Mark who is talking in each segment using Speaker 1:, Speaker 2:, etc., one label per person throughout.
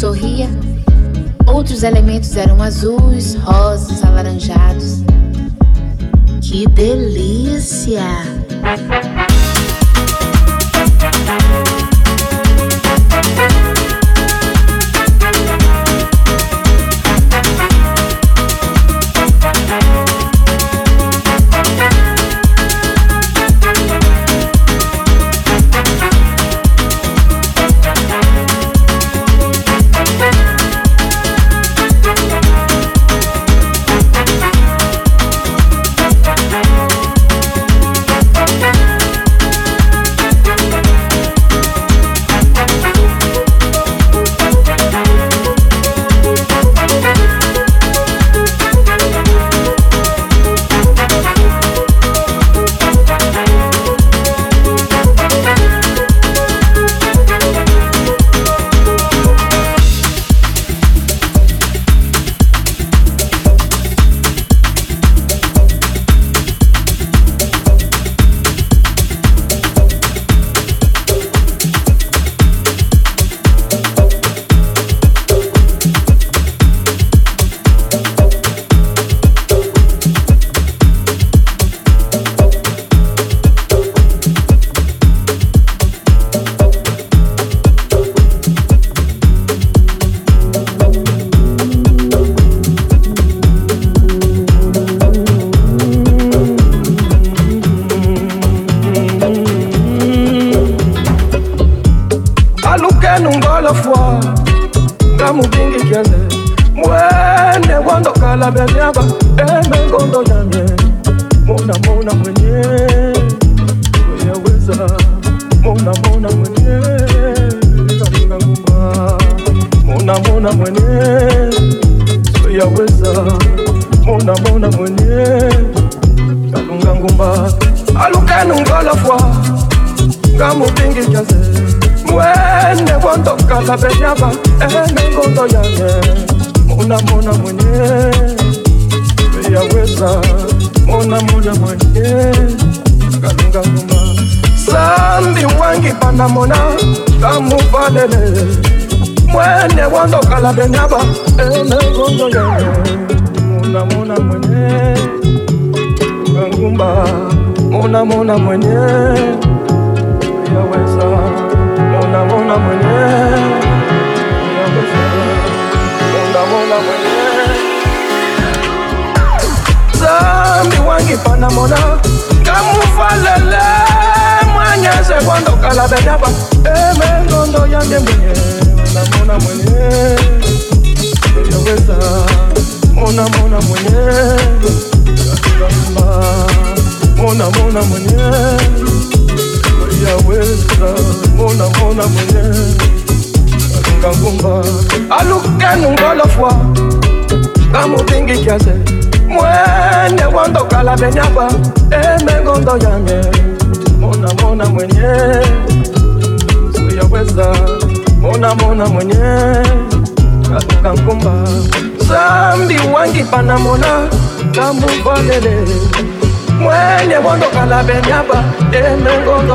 Speaker 1: so he benyaba emengondo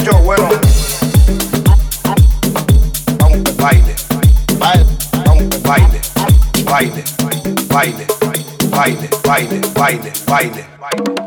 Speaker 2: bueno. Vamos baile, baile, vamos baile, baile, baile, baile, baile, baile, baile, baile.
Speaker 3: baile.